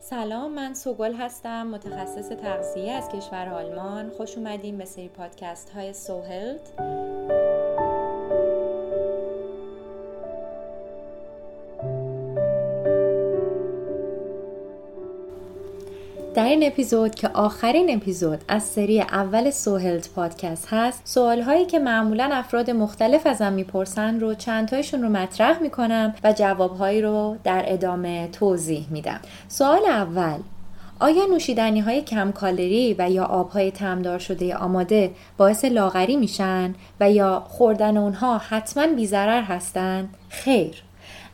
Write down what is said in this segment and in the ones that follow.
سلام من سوگل هستم متخصص تغذیه از کشور آلمان. خوش اومدیم به سری پادکست های سوهلت در این اپیزود که آخرین اپیزود از سری اول سوهلت پادکست هست سوال هایی که معمولا افراد مختلف ازم می‌پرسن رو چند تایشون رو مطرح می‌کنم و جوابهایی رو در ادامه توضیح میدم سوال اول آیا نوشیدنی های کم کالری و یا آبهای تمدار شده آماده باعث لاغری میشن و یا خوردن اونها حتما بیزرر هستند؟ خیر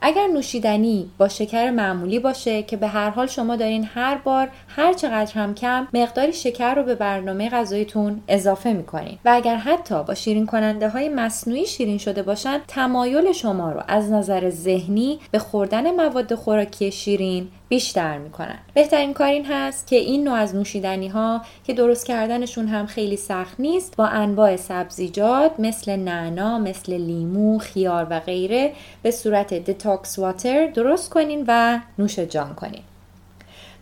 اگر نوشیدنی با شکر معمولی باشه که به هر حال شما دارین هر بار هر چقدر هم کم مقداری شکر رو به برنامه غذایتون اضافه می‌کنین. و اگر حتی با شیرین کننده های مصنوعی شیرین شده باشن تمایل شما رو از نظر ذهنی به خوردن مواد خوراکی شیرین بیشتر می‌کنن. بهترین کار این هست که این نوع از نوشیدنی ها که درست کردنشون هم خیلی سخت نیست با انواع سبزیجات مثل نعنا مثل لیمو خیار و غیره به صورت دتاکس واتر درست کنین و نوش جان کنین.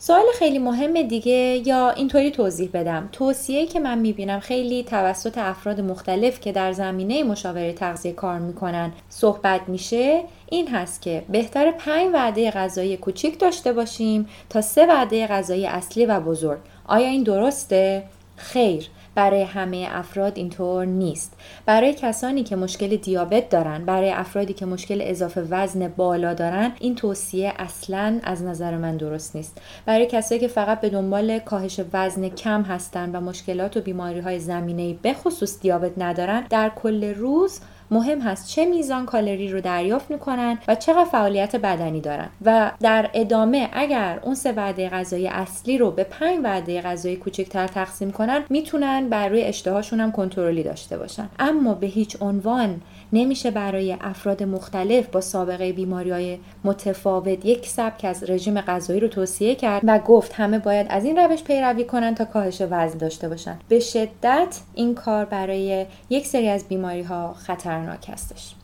سوال خیلی مهم دیگه یا اینطوری توضیح بدم. توصیه که من می‌بینم خیلی توسط افراد مختلف که در زمینه مشاوره تغذیه کار می‌کنن صحبت میشه این هست که بهتر پنج وعده غذایی کوچیک داشته باشیم تا سه وعده غذایی اصلی و بزرگ. آیا این درسته؟ خیر. برای همه افراد اینطور نیست. برای کسانی که مشکل دیابت دارن برای افرادی که مشکل اضافه وزن بالا دارن این توصیه اصلا از نظر من درست نیست. برای کسایی که فقط به دنبال کاهش وزن کم هستن و مشکلات و بیماری های زمینه به دیابت ندارن در کل روز مهم هست چه میزان کالری رو دریافت می‌کنن و چقدر فعالیت بدنی دارن. و در ادامه اگر اون سه وعده غذایی اصلی رو به پنج وعده غذایی کوچکتر تقسیم کنن می‌تونن بر روی اشتهاشون هم کنترلی داشته باشن. اما به هیچ عنوان نمیشه برای افراد مختلف با سابقه بیماری های متفاوت یک سبک از رژیم غذایی رو توصیه کرد و گفت همه باید از این روش پیروی کنن تا کاهش وزن داشته باشن. به شدت این کار برای یک سری از بیماری ها خطرناک هستش.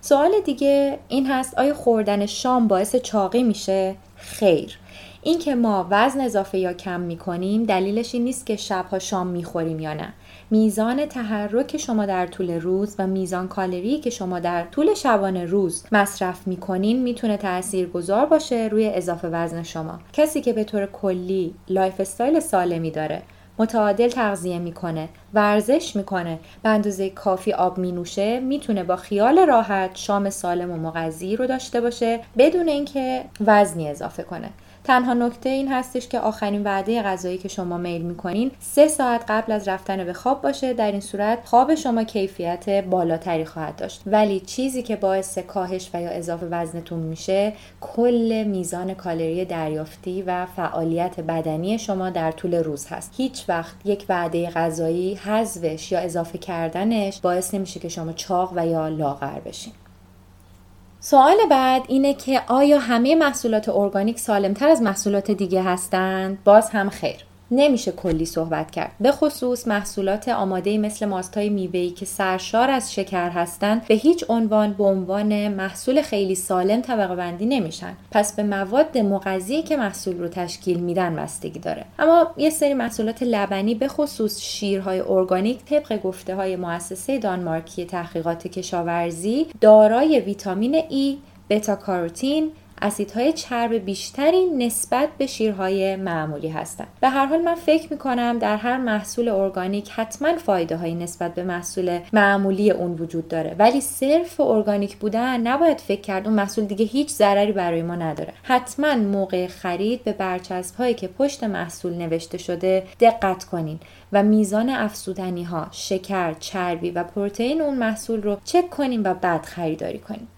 سوال دیگه این هست آیا خوردن شام باعث چاقی میشه؟ خیر. اینکه ما وزن اضافه یا کم می‌کنیم دلیلش این نیست که شبها شام می‌خوریم یا نه. میزان تحرک شما در طول روز و میزان کالری که شما در طول شبانه روز مصرف می‌کنین می‌تونه تأثیر گذار باشه روی اضافه وزن شما. کسی که به طور کلی lifestyle سالمی داره متعادل تغذیه می‌کنه ورزش می‌کنه. به اندازه کافی آب مینوشه می‌تونه با خیال راحت شام سالم و مغذی رو داشته باشه بدون اینکه وزنی اضافه کنه. تنها نکته این هستش که آخرین وعده غذایی که شما میل می‌کنین سه ساعت قبل از رفتن به خواب باشه. در این صورت خواب شما کیفیت بالاتری خواهد داشت. ولی چیزی که باعث کاهش و یا اضافه وزنتون میشه کل میزان کالری دریافتی و فعالیت بدنی شما در طول روز هست. هیچ وقت یک وعده غذایی حذفش یا اضافه کردنش باعث نمیشه که شما چاق و یا لاغر بشین. سوال بعد اینه که آیا همه محصولات ارگانیک سالمتر از محصولات دیگه هستند؟ باز هم خیر. نمیشه کلی صحبت کرد. به خصوص محصولات آماده مثل ماستای میوه‌ای که سرشار از شکر هستند به هیچ عنوان به عنوان محصول خیلی سالم طبقه بندی نمیشن. پس به مواد مغذی که محصول رو تشکیل میدن بستگی داره. اما یه سری محصولات لبنی به خصوص شیرهای ارگانیک طبق گفته های مؤسسه دانمارکی تحقیقات کشاورزی دارای ویتامین ای بتا کاروتین اسیدهای چرب بیشتری نسبت به شیرهای معمولی هستند. به هر حال من فکر می‌کنم در هر محصول ارگانیک حتما فایده هایی نسبت به محصول معمولی اون وجود داره. ولی صرف ارگانیک بودن نباید فکر کرد اون محصول دیگه هیچ ضرری برای ما نداره. حتما موقع خرید به برچسب هایی که پشت محصول نوشته شده دقت کنین و میزان افزودنی ها شکر چربی و پروتئین اون محصول رو چک کنیم و بعد خریداری کنیم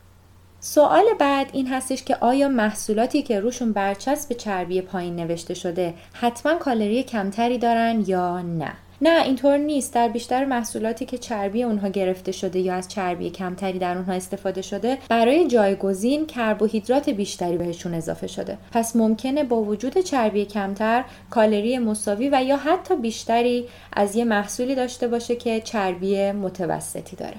سوال بعد این هستش که آیا محصولاتی که روشون برچسب چربی پایین نوشته شده حتما کالری کمتری دارن یا نه؟ نه اینطور نیست. در بیشتر محصولاتی که چربی اونها گرفته شده یا از چربی کمتری در اونها استفاده شده برای جایگزین کربوهیدرات بیشتری بهشون اضافه شده. پس ممکنه با وجود چربی کمتر کالری مساوی و یا حتی بیشتری از یه محصولی داشته باشه که چربی متوسطی داره.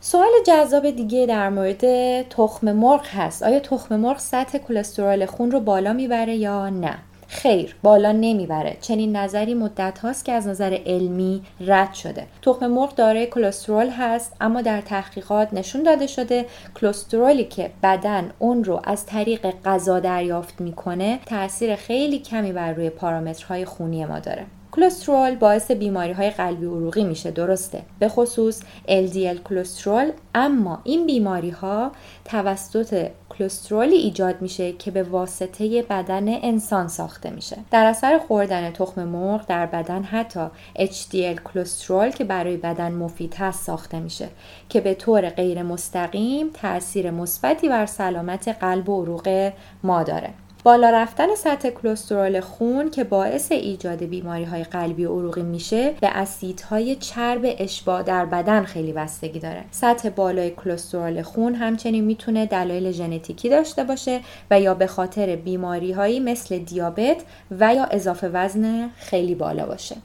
سوال جذاب دیگه در مورد تخم مرغ هست. آیا تخم مرغ سطح کلسترول خون رو بالا می‌بره یا نه؟ خیر بالا نمی‌بره. چنین نظری مدت هاست که از نظر علمی رد شده. تخم مرغ دارای کلسترول هست اما در تحقیقات نشون داده شده کلسترولی که بدن اون رو از طریق غذا دریافت می‌کنه تاثیر خیلی کمی بر روی پارامترهای خونی ما داره. کلسترول باعث بیماری های قلبی عروقی میشه درسته. به خصوص LDL کلسترول اما این بیماری ها توسط کلسترولی ایجاد میشه که به واسطه بدن انسان ساخته میشه. در اثر خوردن تخم مرغ در بدن حتی HDL کلسترول که برای بدن مفید هست ساخته میشه که به طور غیر مستقیم تاثیر مثبتی بر سلامت قلب و عروق ما داره. بالا رفتن سطح کلسترول خون که باعث ایجاد بیماری های قلبی و عروقی میشه به اسیدهای چرب اشباع در بدن خیلی بستگی داره. سطح بالای کلسترول خون همچنین می‌تونه دلایل ژنتیکی داشته باشه و یا به خاطر بیماری هایی مثل دیابت و یا اضافه وزن خیلی بالا باشه.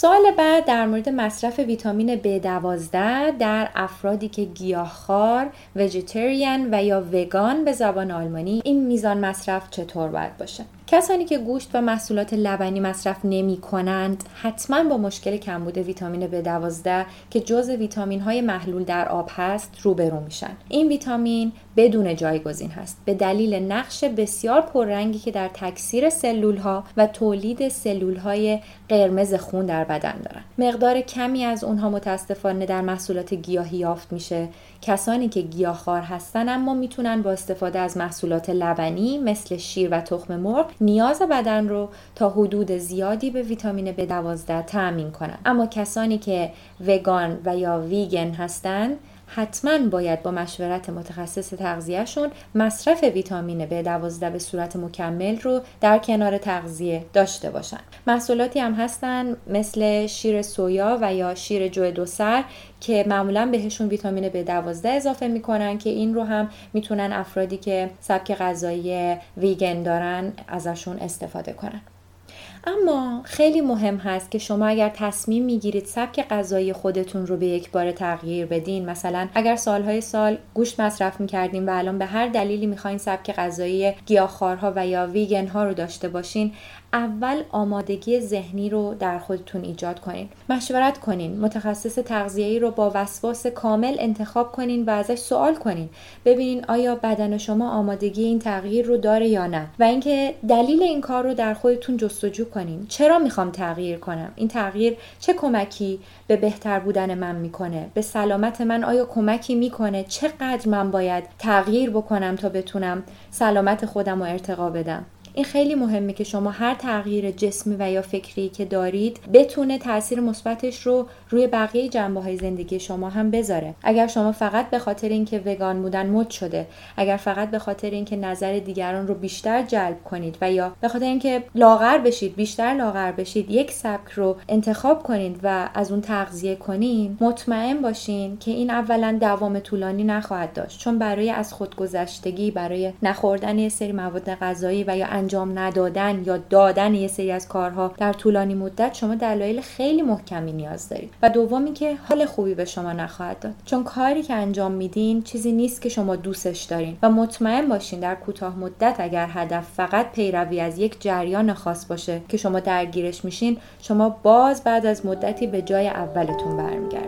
سوال بعد در مورد مصرف ویتامین B12 در افرادی که گیاهخوار، ویژیتریان و یا وگان به زبان آلمانی این میزان مصرف چطور باید باشه؟ کسانی که گوشت و محصولات لبنی مصرف نمی کنند حتما با مشکل کمبود ویتامین B12 که جز ویتامین های محلول در آب هست روبرو میشن. این ویتامین بدون جایگزین هست. به دلیل نقش بسیار پررنگی که در تکثیر سلول ها و تولید سلول های قرمز خون در بدن دارن. مقدار کمی از اونها متاسفانه در محصولات گیاهی یافت میشه. کسانی که گیاهخوار هستن اما می‌تونن با استفاده از محصولات لبنی مثل شیر و تخم مرغ نیاز بدن رو تا حدود زیادی به ویتامین B12 تأمین کنن. اما کسانی که وگان و یا ویگن هستند حتما باید با مشورت متخصص تغذیهشون مصرف ویتامین B12 به صورت مکمل رو در کنار تغذیه داشته باشن. محصولاتی هم هستن مثل شیر سویا و یا شیر جو دو سر که معمولا بهشون ویتامین B12 اضافه می‌کنن که این رو هم می‌تونن افرادی که سبک غذایی ویگن دارن ازشون استفاده کنن. اما خیلی مهم هست که شما اگر تصمیم می‌گیرید سبک غذایی خودتون رو به یک بار تغییر بدین. مثلا اگر سالهای سال گوشت مصرف می‌کردین و الان به هر دلیلی می‌خواین سبک غذایی گیاهخوارها و یا ویگن ها رو داشته باشین اول آمادگی ذهنی رو در خودتون ایجاد کنین. مشورت کنین. متخصص تغذیه‌ای رو با وسواس کامل انتخاب کنین و ازش سوال کنین. ببینین آیا بدن شما آمادگی این تغییر رو داره یا نه و اینکه دلیل این کار رو در خودتون جستجو کنین. چرا می‌خوام تغییر کنم؟ این تغییر چه کمکی به بهتر بودن من می‌کنه؟ به سلامت من آیا کمکی می‌کنه؟ چقدر من باید تغییر بکنم تا بتونم سلامت خودم رو ارتقا بدم؟ این خیلی مهمه که شما هر تغییر جسمی و یا فکری که دارید بتونه تاثیر مثبتش رو روی بقیه جنبه های زندگی شما هم بذاره. اگر شما فقط به خاطر اینکه وگان بودن مد شده اگر فقط به خاطر اینکه نظر دیگران رو بیشتر جلب کنید و یا به خاطر اینکه لاغر بشید بیشتر لاغر بشید یک سبک رو انتخاب کنید و از اون تغذیه کنید مطمئن باشین که این اولا دوام طولانی نخواهد داشت. چون برای از خودگذشتگی برای نخوردن یه سری مواد غذایی و یا انجام ندادن یا دادن یه سری از کارها در طولانی مدت شما دلایل خیلی محکمی نیاز دارید. و دومی که حال خوبی به شما نخواهد داد. چون کاری که انجام میدین چیزی نیست که شما دوستش دارین و مطمئن باشین در کوتاه مدت اگر هدف فقط پیروی از یک جریان خاص باشه که شما درگیرش میشین شما باز بعد از مدتی به جای اولتون برمیگردید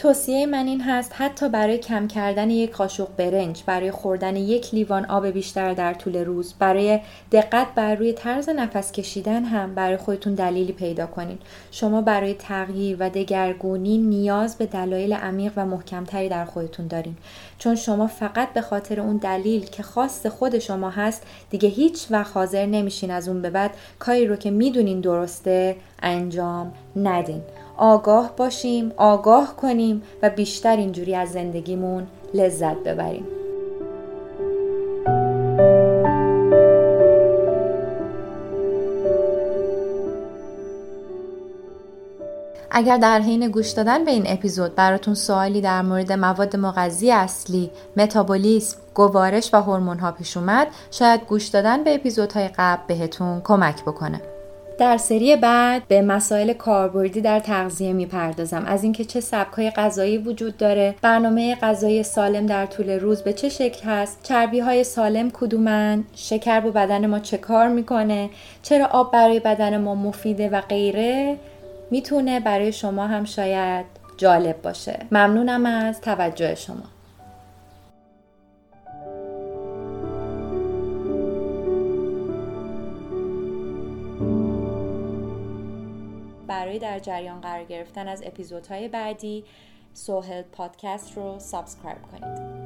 توصیه من این هست حتی برای کم کردن یک قاشق برنج برای خوردن یک لیوان آب بیشتر در طول روز برای دقت بر روی طرز نفس کشیدن هم برای خودتون دلیلی پیدا کنین. شما برای تغییر و دگرگونی نیاز به دلایل عمیق و محکمتری در خودتون دارین. چون شما فقط به خاطر اون دلیل که خاص خود شما هست دیگه هیچ وقت حاضر نمیشین از اون به بعد کاری رو که می‌دونین درسته انجام ندین. آگاه باشیم آگاه کنیم و بیشتر اینجوری از زندگیمون لذت ببریم اگر در حین گوش دادن به این اپیزود براتون سوالی در مورد مواد مغذی اصلی، متابولیسم، گوارش و هورمون ها پیش اومد، شاید گوش دادن به اپیزودهای قبل بهتون کمک بکنه. در سری بعد به مسائل کاربردی در تغذیه می‌پردازم. از اینکه چه سبکهای غذایی وجود داره برنامه غذایی سالم در طول روز به چه شکل هست چربی های سالم کدومن شکر با بدن ما چه کار می‌کنه چرا آب برای بدن ما مفیده و غیره می‌تونه برای شما هم شاید جالب باشه. ممنونم از توجه شما. برای در جریان قرار گرفتن از اپیزودهای بعدی سوهل پادکست رو سابسکرایب کنید.